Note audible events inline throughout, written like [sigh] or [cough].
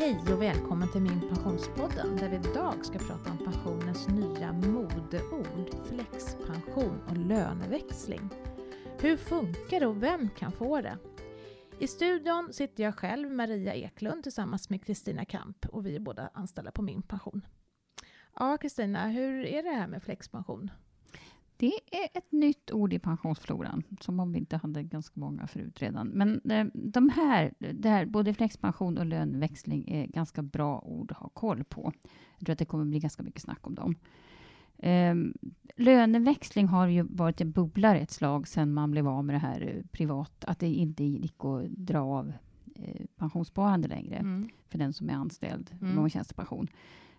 Hej och välkommen till Min Pensionspodden där vi idag ska prata om pensionens nya modeord flexpension och löneväxling. Hur funkar det och vem kan få det? I studion sitter jag själv, Maria Eklund, tillsammans med Kristina Kamp och vi är båda anställda på Min Pension. Ja, Kristina, hur är det här med flexpension? Det är ett nytt ord i pensionsfloran, som om vi inte hade ganska många förut redan. Men eh, de här, det här, både flexpension och löneväxling är ganska bra ord att ha koll på. Jag tror att det kommer bli ganska mycket snack om dem. Eh, löneväxling har ju varit en bubblare ett slag sedan man blev av med det här eh, privat, att det inte gick att dra av eh, pensionssparande längre mm. för den som är anställd mm. med tjänstepension.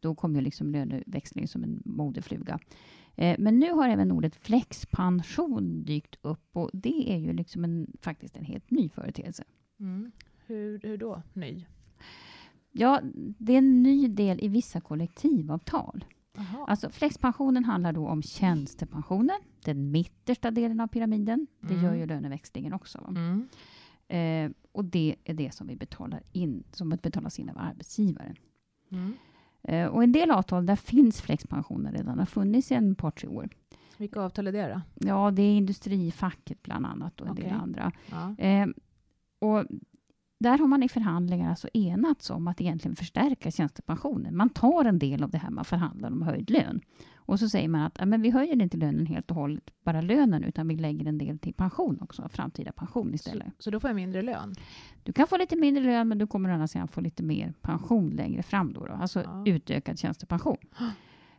Då kom ju liksom löneväxling som en modefluga. Eh, men nu har även ordet flexpension dykt upp och det är ju liksom en, faktiskt en helt ny företeelse. Mm. Hur, hur då ny? Ja, det är en ny del i vissa kollektivavtal. Aha. Alltså flexpensionen handlar då om tjänstepensionen, den mittersta delen av pyramiden. Det mm. gör ju löneväxlingen också. Mm. Eh, och det är det som vi betalar in, som betalas in av arbetsgivaren. Mm. Eh, och en del avtal, där finns flexpensioner redan, har funnits i en par, tre år. Vilka avtal är det då? Ja, det är industrifacket bland annat och en okay. del andra. Ja. Eh, och där har man i förhandlingar alltså enats om att egentligen förstärka tjänstepensionen. Man tar en del av det här man förhandlar om höjd lön. Och så säger man att men vi höjer inte lönen helt och hållet, bara lönen, utan vi lägger en del till pension också, framtida pension istället. Så, så då får jag mindre lön? Du kan få lite mindre lön, men du kommer å andra sidan få lite mer pension längre fram då, då alltså ja. utökad tjänstepension. [gasps]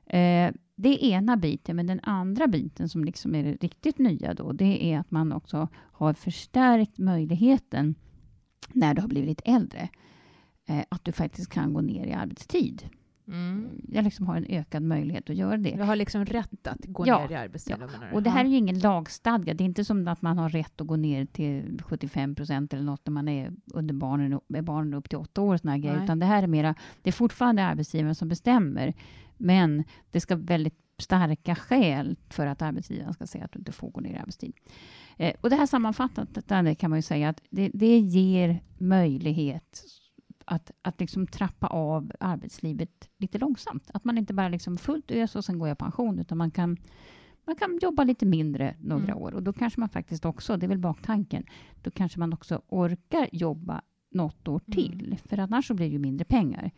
Eh, det är ena biten, men den andra biten som liksom är det riktigt nya då, det är att man också har förstärkt möjligheten när du har blivit äldre, eh, att du faktiskt kan gå ner i arbetstid. Mm. Jag liksom har en ökad möjlighet att göra det. Du har liksom rätt att gå ja, ner i arbetstid? Ja. Och det här är ju ingen lagstadga. Det är inte som att man har rätt att gå ner till 75 procent eller något när man är under barnen, med barnen upp till åtta år. Såna grejer, utan det här är mera, det är fortfarande arbetsgivaren som bestämmer. Men det ska väldigt starka skäl för att arbetsgivaren ska säga att du inte får gå ner i arbetstid. Eh, och det här sammanfattat kan man ju säga att det, det ger möjlighet att, att liksom trappa av arbetslivet lite långsamt. Att man inte bara liksom fullt ös och sen går jag pension, utan man kan, man kan jobba lite mindre några mm. år. Och då kanske man faktiskt också, det är väl baktanken, då kanske man också orkar jobba något år mm. till. Mm. För annars så blir det ju mindre pengar.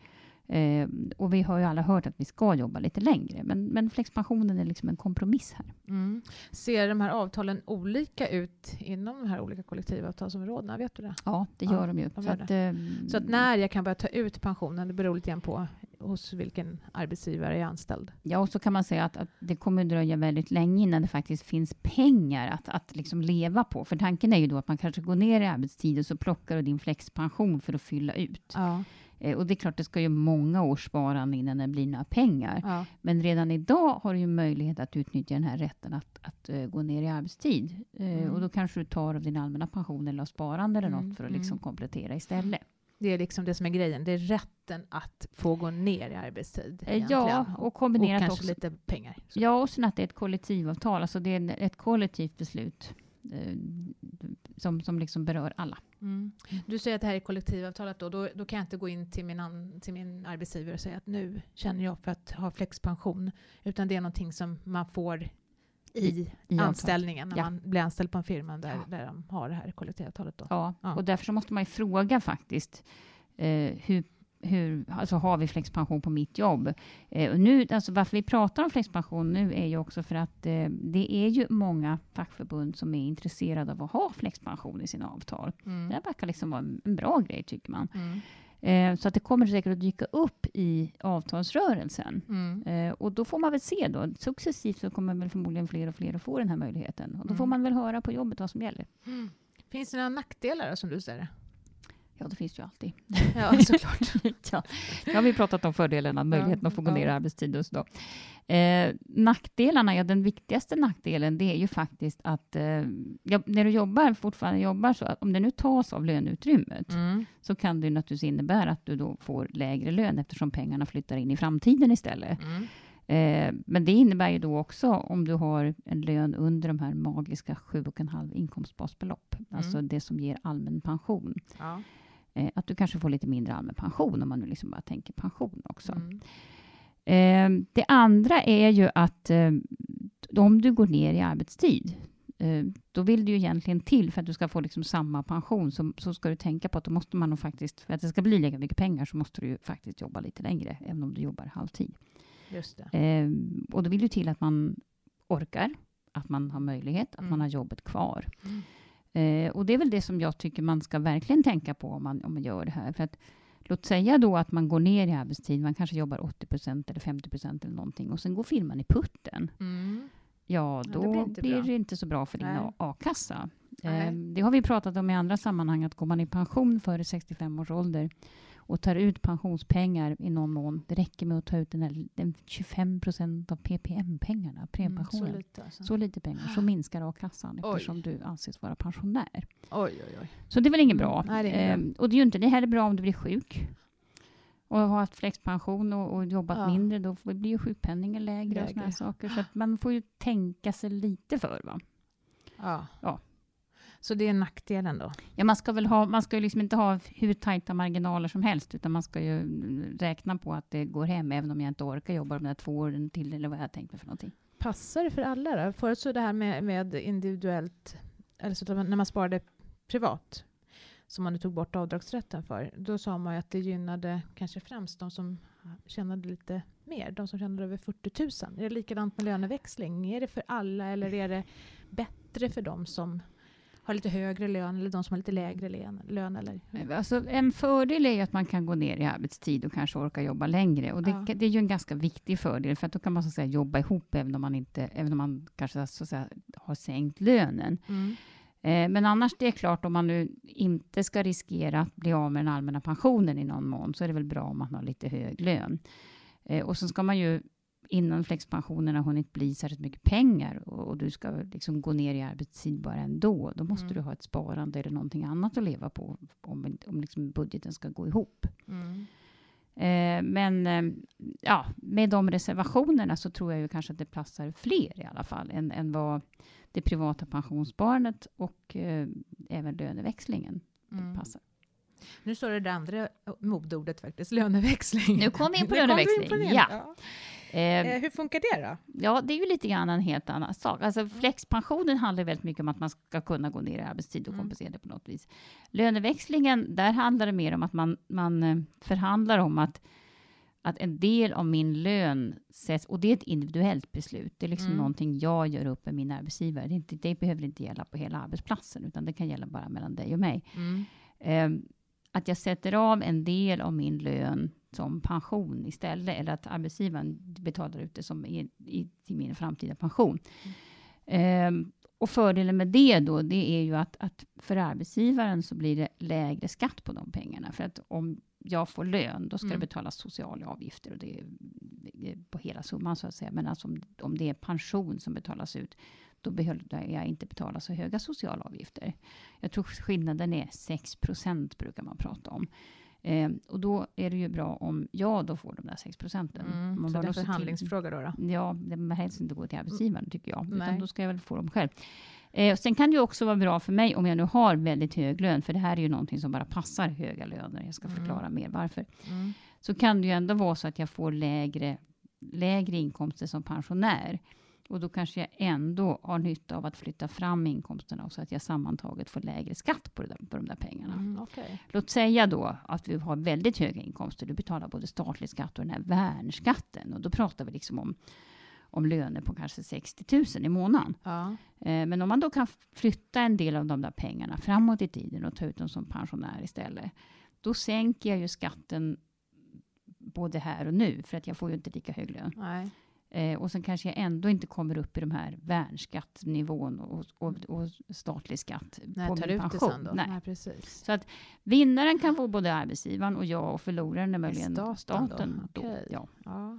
Eh, och vi har ju alla hört att vi ska jobba lite längre, men, men flexpensionen är liksom en kompromiss här. Mm. Ser de här avtalen olika ut inom de här olika kollektivavtalsområdena? Vet du det? Ja, det gör ja, de ju. De så, att, eh, så, att, när jag kan börja ta ut pensionen, det beror lite grann på hos vilken arbetsgivare jag är anställd. Ja, och så kan man säga att, att det kommer dröja väldigt länge innan det faktiskt finns pengar att, att liksom leva på. För tanken är ju då att man kanske går ner i arbetstid och så plockar du din flexpension för att fylla ut. Ja. Eh, och det är klart, det ska ju många års sparande innan det blir några pengar. Ja. Men redan idag har du ju möjlighet att utnyttja den här rätten att, att uh, gå ner i arbetstid. Uh, mm. Och då kanske du tar av din allmänna pension eller sparande eller mm. något för att liksom mm. komplettera istället. Det är liksom det som är grejen. Det är rätten att få gå ner i arbetstid. Ja, och kombinerat och kanske också, lite pengar. Så. Ja, och sen att det är ett kollektivavtal. Alltså det är ett kollektivt beslut eh, som, som liksom berör alla. Mm. Du säger att det här är kollektivavtalet då, då, då kan jag inte gå in till min, an, till min arbetsgivare och säga att nu känner jag för att ha flexpension, utan det är någonting som man får i, I anställningen, när ja. man blir anställd på en firma där, ja. där de har det här kollektivavtalet. Då. Ja, ja. och därför så måste man ju fråga faktiskt eh, hur hur, alltså har vi flexpension på mitt jobb? Eh, nu, alltså varför vi pratar om flexpension nu är ju också för att eh, det är ju många fackförbund som är intresserade av att ha flexpension i sina avtal. Mm. Det verkar liksom vara en bra grej tycker man. Mm. Eh, så att det kommer säkert att dyka upp i avtalsrörelsen. Mm. Eh, och då får man väl se då. Successivt så kommer väl förmodligen fler och fler att få den här möjligheten. Och då får mm. man väl höra på jobbet vad som gäller. Mm. Finns det några nackdelar som du ser det? Ja, det finns ju alltid. Ja, [laughs] såklart. ja. Nu har vi pratat om fördelarna, möjligheten att få gå ner i arbetstid och så. Eh, nackdelarna, ja den viktigaste nackdelen, det är ju faktiskt att eh, ja, när du jobbar, fortfarande jobbar så, att om det nu tas av löneutrymmet, mm. så kan det naturligtvis innebära att du då får lägre lön, eftersom pengarna flyttar in i framtiden istället. Mm. Eh, men det innebär ju då också, om du har en lön under de här magiska 7,5 inkomstbasbelopp, mm. alltså det som ger allmän pension, ja Eh, att du kanske får lite mindre allmän pension om man nu liksom bara tänker pension också. Mm. Eh, det andra är ju att eh, om du går ner i arbetstid, eh, då vill det ju egentligen till för att du ska få liksom samma pension, så, så ska du tänka på att då måste man nog faktiskt, för att det ska bli lika mycket pengar, så måste du ju faktiskt jobba lite längre, även om du jobbar halvtid. Just. Eh, och då vill det till att man orkar, att man har möjlighet, att Mm. man har jobbet kvar. Mm. Eh, och det är väl det som jag tycker man ska verkligen tänka på om man, om man gör det här. För att, låt säga då att man går ner i arbetstid, man kanske jobbar 80% eller 50% eller någonting och sen går firman i putten. Mm. Ja, det då blir blir, inte bra. det inte så bra för din a-kassa. Eh, det har vi pratat om i andra sammanhang, att går man i pension före 65 års ålder och tar ut pensionspengar i någon mån, det räcker med att ta ut den, här, den 25 procent av PPM-pengarna, Mm, premiepensionen. så lite alltså. Så lite pengar, så [gasps] minskar a-kassan Oj. eftersom du anses vara pensionär. Oj, oj, oj. Så det är väl inget Mm, bra. nej, det inget Ehm, och det är ju inte det här är bra om du blir sjuk och har haft flexpension och, och jobbat Ja. mindre. Då får- blir ju sjukpenningen lägre, och såna här Lägre. saker. Så att man får ju tänka sig lite för. Va? Ja. Ja. Så det är nackdelen då? Ja, man ska väl ha, man ska ju liksom inte ha hur tajta marginaler som helst, utan man ska ju räkna på att det går hem, även om jag inte orkar jobba de där två åren till, eller vad jag tänkt mig för någonting. Passar det för alla då? Förut så det här med, med individuellt, eller så att man- när man sparade privat, som man tog bort avdragsrätten för, då sa man ju att det gynnade kanske främst de som tjänade lite mer, de som tjänade över 40 000. Är det likadant med löneväxling? Är det för alla eller är det bättre för de som har lite högre lön eller de som har lite lägre lön? lön eller? Alltså, en fördel är ju att man kan gå ner i arbetstid och kanske orka jobba längre. Och det, Ja. det är ju en ganska viktig fördel, för att då kan man så säga, jobba ihop, även om man, inte, även om man kanske så säga, har sänkt lönen. Mm. Eh, men annars, det är klart, om man nu inte ska riskera att bli av med den allmänna pensionen i någon mån, så är det väl bra om man har lite hög lön. Eh, och så ska man ju, innan flexpensionen har hunnit bli särskilt mycket pengar, och, och du ska liksom gå ner i arbetstid bara ändå, då måste Mm. du ha ett sparande eller någonting annat att leva på, om, om liksom budgeten ska gå ihop. Mm. Eh, men eh, ja, med de reservationerna så tror jag ju kanske att det platsar fler i alla fall, än, än vad det privata pensionssparandet och eh, även löneväxlingen Mm. passar. Nu står det det andra modeordet faktiskt, löneväxling. Nu kom vi in på vi in löneväxling, på ja. ja. Eh, Eh, hur funkar det då? ja, det är ju lite grann en helt annan sak. Alltså flexpensionen handlar väldigt mycket om att man ska kunna gå ner i arbetstid och Mm. kompensera det på något vis. Löneväxlingen, där handlar det mer om att man, man eh, förhandlar om att att en del av min lön sätts, och det är ett individuellt beslut. Det är liksom Mm. någonting jag gör upp med min arbetsgivare. Det, inte, det behöver inte gälla på hela arbetsplatsen, utan det kan gälla bara mellan dig och mig. Mm. Eh, att jag sätter av en del av min lön som pension istället, eller att arbetsgivaren betalar ut det som i, i, till min framtida pension. Eh, och fördelen med det då, det är ju att, att för arbetsgivaren så blir det lägre skatt på de pengarna. För att om jag får lön, då ska Mm. det betalas sociala avgifter och det är på hela summan så att säga. Men alltså om, om det är pension som betalas ut, då behöver jag inte betala så höga sociala avgifter. Jag tror skillnaden är 6 procent brukar man prata om. Eh, och då är det ju bra om jag då får de där 6 procenten. Mm. Man Så det är en förhandlingsfråga då? då? Ja, det man helst inte gå till arbetsgivaren tycker jag. Nej. Utan då ska jag väl få dem själv. Eh, sen kan det ju också vara bra för mig om jag nu har väldigt hög lön, för det här är ju någonting som bara passar höga löner. Jag ska Mm. förklara mer varför. Mm. Så kan det ju ändå vara så att jag får lägre, lägre inkomster som pensionär. Och då kanske jag ändå har nytta av att flytta fram inkomsterna så att jag sammantaget får lägre skatt på, där, på de där pengarna. Mm, okej. Låt säga då att vi har väldigt höga inkomster. Du betalar både statlig skatt och den här värnskatten. Och då pratar vi liksom om, om löner på kanske 60 000 i månaden. Ja. Eh, men om man då kan flytta en del av de där pengarna framåt i tiden och ta ut dem som pensionär istället. Då sänker jag ju skatten både här och nu, för att jag får ju inte lika hög lön. Nej. Eh, och sen kanske jag ändå inte kommer upp i de här värnskattnivån och, och, och statlig skatt När på tar min ut det pension. sen då? Nej. Nej, precis. Vinnaren kan vara både arbetsgivaren och jag och förloraren är möjligen Staten staten. då, då. okej. Ja. Ja.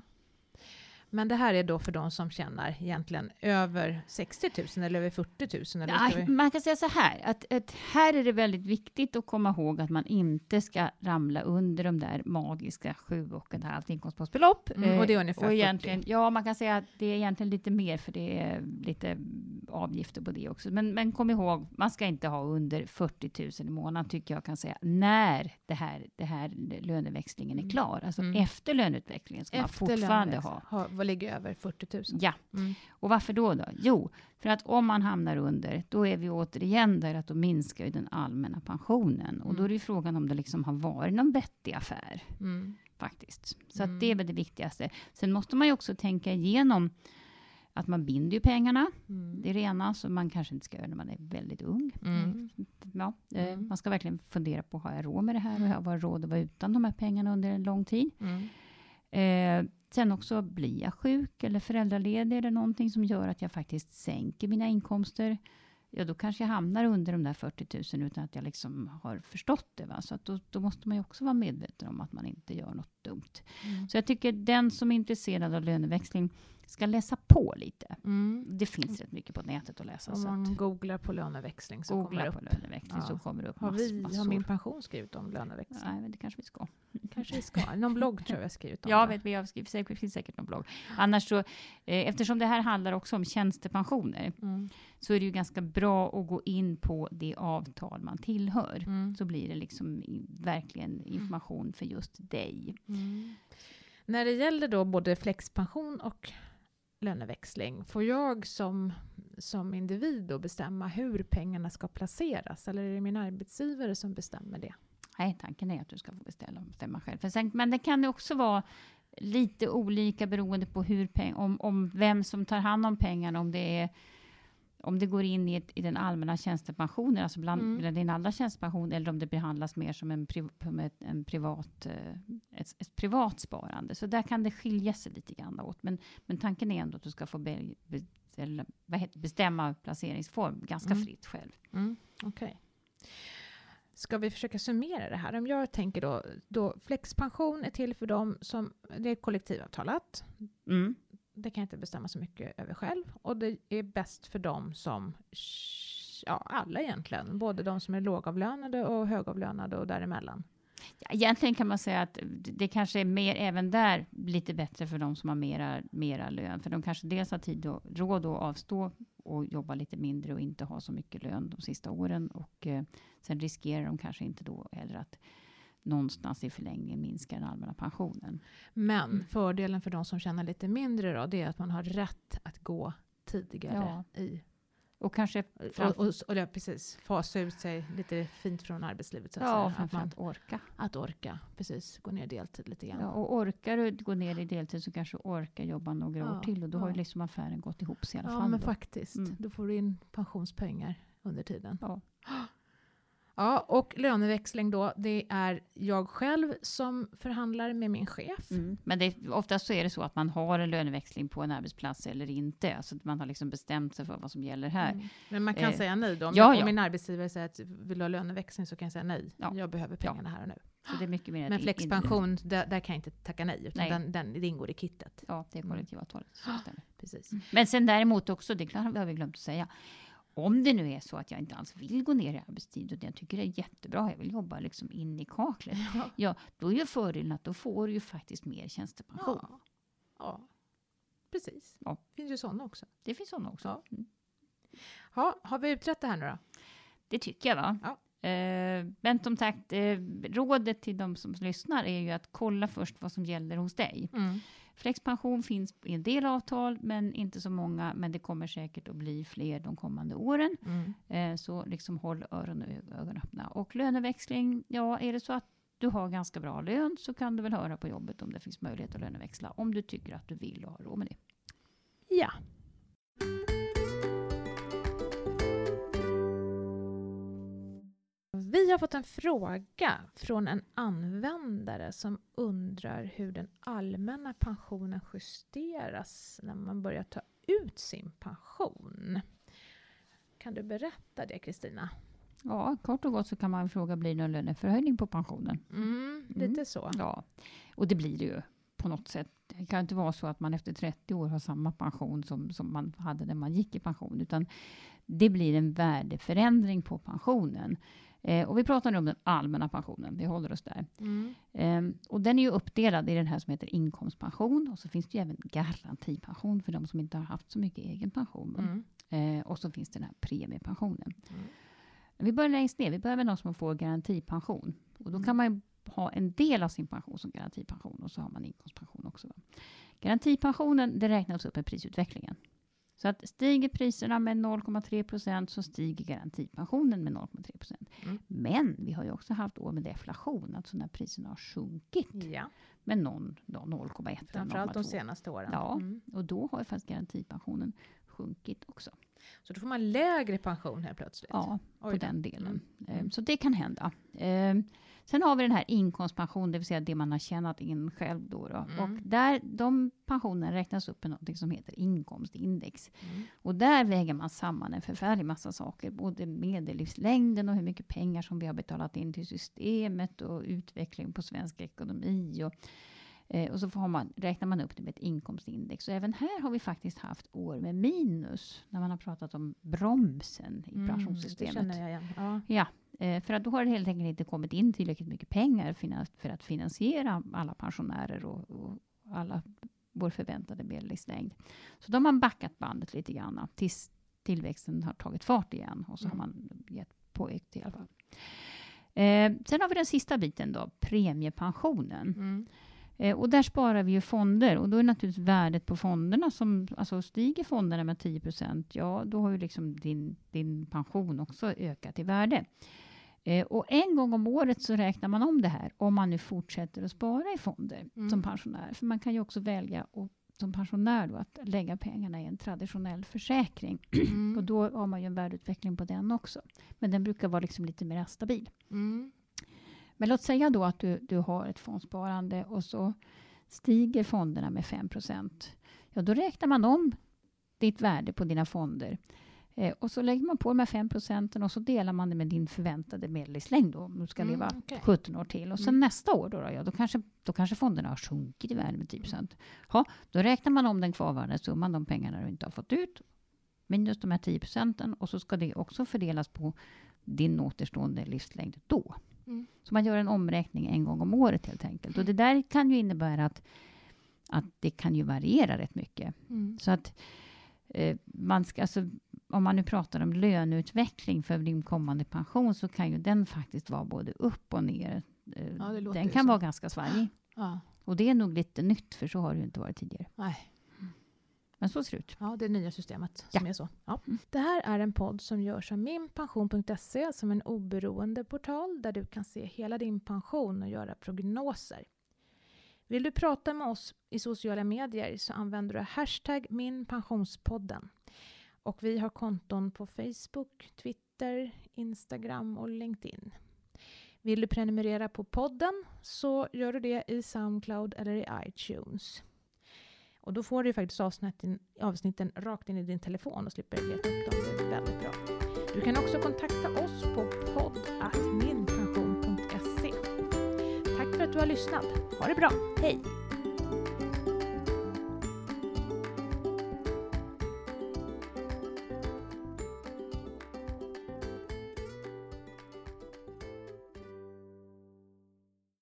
Men det här är då för de som tjänar egentligen över 60 000 eller över 40 000? Eller Nej, vi... man kan säga så här, att, att här är det väldigt viktigt att komma ihåg att man inte ska ramla under de där magiska sju och ett halvt inkomstbasbelopp. Mm, och det är Eh, ungefär och 40. egentligen, Ja, man kan säga att det är egentligen lite mer, för det är lite avgifter på det också. Men, men kom ihåg, man ska inte ha under 40 000 i månaden, tycker jag kan säga, när det här, det här löneväxlingen är Mm. klar. Alltså Mm. efter löneutvecklingen ska man fortfarande ha. ha. Vad ligger över 40 000? Ja, Mm. och varför då? då? Jo, för att om man hamnar under, då är vi återigen där att då minskar ju den allmänna pensionen. Och då Mm. är det ju frågan om det liksom har varit någon vettig affär Mm. faktiskt. Så Mm. att det är väl det viktigaste. Sen måste man ju också tänka igenom att man binder ju pengarna, Mm. det är rena, så man kanske inte ska göra när man är väldigt ung. Mm. Ja, eh, Mm. Man ska verkligen fundera på, har jag råd med det här? Och har jag råd att vara utan de här pengarna under en lång tid? Mm. Eh, sen också, blir jag sjuk eller föräldraledig eller någonting som gör att jag faktiskt sänker mina inkomster, ja då kanske jag hamnar under de där 40 000 utan att jag liksom har förstått det. Va? Så att då, då måste man ju också vara medveten om att man inte gör något dumt. Mm. Så jag tycker den som är intresserad av löneväxling ska läsa på lite. Mm. Det finns rätt mycket på nätet att läsa. Om Så man googlar på löneväxling så kommer det upp. löneväxling Ja. så kommer det upp Har, vi, har massor. min pension skrivit om löneväxling? Nej, men det kanske vi ska. Kanske vi ska. Någon blogg tror jag jag skrivit om Ja, det. vet, vi har skrivit, säkert, det finns säkert någon blogg. Annars så, eh, eftersom det här handlar också om tjänstepensioner, Mm. så är det ju ganska bra att gå in på det avtal man tillhör. Mm. Så blir det liksom verkligen information för just dig. Mm. När det gäller då både flexpension och löneväxling, får jag som, som individ då bestämma hur pengarna ska placeras? Eller är det min arbetsgivare som bestämmer det? Nej, tanken är att du ska få beställa, bestämma själv. För sen, men det kan också vara lite olika beroende på hur peng, om, om vem som tar hand om pengarna, om det är om det går in i, ett, i den allmänna tjänstepensionen, alltså bland, Mm. din alla tjänstepension, eller om det behandlas mer som en, priv, ett, en privat, eh, ett, ett privat sparande. Så där kan det skilja sig lite grann åt. Men, men tanken är ändå att du ska få be, be, bestämma placeringsform ganska Mm. fritt själv. Mm. Okej. Ska vi försöka summera det här? Om jag tänker då, då flexpension är till för dem som, det är kollektivavtalat, Mm det kan jag inte bestämma så mycket över själv. Och det är bäst för dem som, ja alla egentligen, både de som är lågavlönade och högavlönade och däremellan. Ja, egentligen kan man säga att det kanske är mer även där lite bättre för de som har mera, mera lön. För de kanske dels har tid och råd att avstå och jobba lite mindre och inte ha så mycket lön de sista åren. Och eh, sen riskerar de kanske inte då heller att någonstans i förlängningen minska den allmänna pensionen. Men Mm. fördelen för de som tjänar lite mindre då, det är att man har rätt att gå tidigare i Och kanske och, och, och ja, precis, fasa ut sig lite fint från arbetslivet. Så att, ja, säga. att, man, framförallt orka. att orka, precis, gå ner deltid lite grann. Ja, och orkar du gå ner i deltid så kanske du orkar jobba några Ja, år till. Och då har ju ja. liksom affären gått ihop sig i alla Ja, fall. men då. faktiskt. Mm. Då får du in pensionspengar under tiden. Ja. [gasps] Ja, och löneväxling då, det är jag själv som förhandlar med min chef. Mm. Men det, oftast så är det så att man har en löneväxling på en arbetsplats eller inte. Alltså att man har liksom bestämt sig för vad som gäller här. Mm. Men man kan Eh, säga nej då. Om, ja, om ja. min arbetsgivare säger att vill du ha löneväxling så kan jag säga nej. Ja. Jag behöver pengarna här och nu. Så det är mycket mer Men flexpension, där, där kan jag inte tacka nej. Utan Nej. Den, den, det ingår i kittet. Ja, det är Mm. kollektivavtalet. Stämmer. [gasps] Precis. Men sen däremot också, det är klart, det har vi glömt att säga. Om det nu är så att jag inte alls vill gå ner i arbetstid och jag tycker det är jättebra, jag vill jobba liksom in i kaklet. Ja. Ja, då är ju fördelen att då får du ju faktiskt mer tjänstepension. Ja. ja, precis. Ja. finns ju sådana också. Det finns sådana också. Ja. Mm. Ja, har vi utrett det här nu då? Det tycker jag va? Ja. Eh, men som sagt, eh, rådet till de som lyssnar är ju att kolla först vad som gäller hos dig. Flexpension finns i en del avtal, men inte så många. Men det kommer säkert att bli fler de kommande åren. Mm. Eh, så liksom håll öron och ög- ögon öppna. Och löneväxling, ja, är det så att du har ganska bra lön så kan du väl höra på jobbet om det finns möjlighet att löneväxla. Om du tycker att du vill och har råd med det. Ja. Vi har fått en fråga från en användare som undrar hur den allmänna pensionen justeras när man börjar ta ut sin pension. Kan du berätta det Kristina? Ja, kort och gott så kan man fråga, blir det någon löneförhöjning på pensionen? Mm, lite så. Ja, och det blir det ju på något sätt. Det kan inte vara så att man efter 30 år har samma pension som, som man hade när man gick i pension, utan det blir en värdeförändring på pensionen. Eh, och vi pratar nu om den allmänna pensionen, vi håller oss där. Mm. Eh, och den är ju uppdelad i den här som heter inkomstpension och så finns det ju även garantipension för de som inte har haft så mycket egen pension. Mm. Eh, och så finns den här premiepensionen. Mm. Vi börjar längst ner, vi börjar med de som får garantipension. Och då kan man ju ha en del av sin pension som garantipension och så har man inkomstpension också. Garantipensionen det räknas upp med prisutvecklingen. Så att stiger priserna med 0,3 procent så stiger garantipensionen med 0,3 procent. Mm. Men vi har ju också haft år med deflation, alltså när priserna har sjunkit Ja, med någon, då, 0,1 eller framförallt de 0,2. senaste åren. Ja. Mm. Och då har ju faktiskt garantipensionen sjunkit också. Så då får man lägre pension helt plötsligt. Ja, på Oj då. den delen. Mm. Eh, Så det kan hända. Sen har vi den här inkomstpension, det vill säga det man har tjänat in själv. Då, då. Mm. Och där, de pensionerna räknas upp med något som heter inkomstindex. Mm. Och där väger man samman en förfärlig massa saker. Både medellivslängden och hur mycket pengar som vi har betalat in till systemet och utveckling på svensk ekonomi. Och, eh, och så får man, räknar man upp det med ett inkomstindex. Och även här har vi faktiskt haft år med minus. När man har pratat om bromsen i Mm, pensionssystemet. Det känner jag igen. Ja. Ja, för att då har det helt enkelt inte kommit in tillräckligt mycket pengar för att finansiera alla pensionärer och, och alla vår förväntade medellivslängd. Så då har man backat bandet lite grann tills tillväxten har tagit fart igen och så Mm. har man gett påökt i alla fall. Eh, sen har vi den sista biten då, premiepensionen. Mm. Eh, och där sparar vi ju fonder och då är naturligtvis värdet på fonderna som, alltså stiger fonderna med 10 ja då har ju liksom din, din pension också ökat i värde. Eh, och en gång om året så räknar man om det här om man nu fortsätter att spara i fonder Mm. som pensionär. För man kan ju också välja att, som pensionär då, att lägga pengarna i en traditionell försäkring. [clears throat] Och Mm. då har man ju en värdeutveckling på den också. Men den brukar vara liksom lite mer stabil. Mm. Men låt säga då att du, du har ett fondsparande och så stiger fonderna med 5 Ja, då räknar man om ditt värde på dina fonder. Eh, och så lägger man på de här 5 procenten och så delar man det med din förväntade medellivslängd då, om du ska Mm, leva okej. 17 år till. Och sen Mm. nästa år då, då, ja, då, kanske, då kanske fonderna har sjunkit i värde med 10 procent. Ja, då räknar man om den kvarvarande summan, de pengarna du inte har fått ut, minus de här 10 procenten och så ska det också fördelas på din återstående livslängd då. Mm. Så man gör en omräkning en gång om året helt enkelt. Och det där kan ju innebära att, att det kan ju variera rätt mycket. Mm. Så att eh, man ska, alltså, om man nu pratar om löneutveckling för din kommande pension så kan ju den faktiskt vara både upp och ner. Eh, Ja, den kan så. vara ganska svajig. Ja. Och det är nog lite nytt för så har det ju inte varit tidigare. Nej. Men så ser det ut. Ja, det nya systemet Ja. som är så. Ja. Mm. Det här är en podd som görs av minpension.se som en oberoende portal där du kan se hela din pension och göra prognoser. Vill du prata med oss i sociala medier så använder du hashtag minpensionspodden. Och vi har konton på Facebook, Twitter, Instagram och LinkedIn. Vill du prenumerera på podden så gör du det i Soundcloud eller i iTunes. Och då får du ju faktiskt avsnitten, avsnitten rakt in i din telefon och slipper leta upp dem. Det är väldigt bra. Du kan också kontakta oss på poddatminpension.se. Tack för att du har lyssnat. Ha det bra. Hej!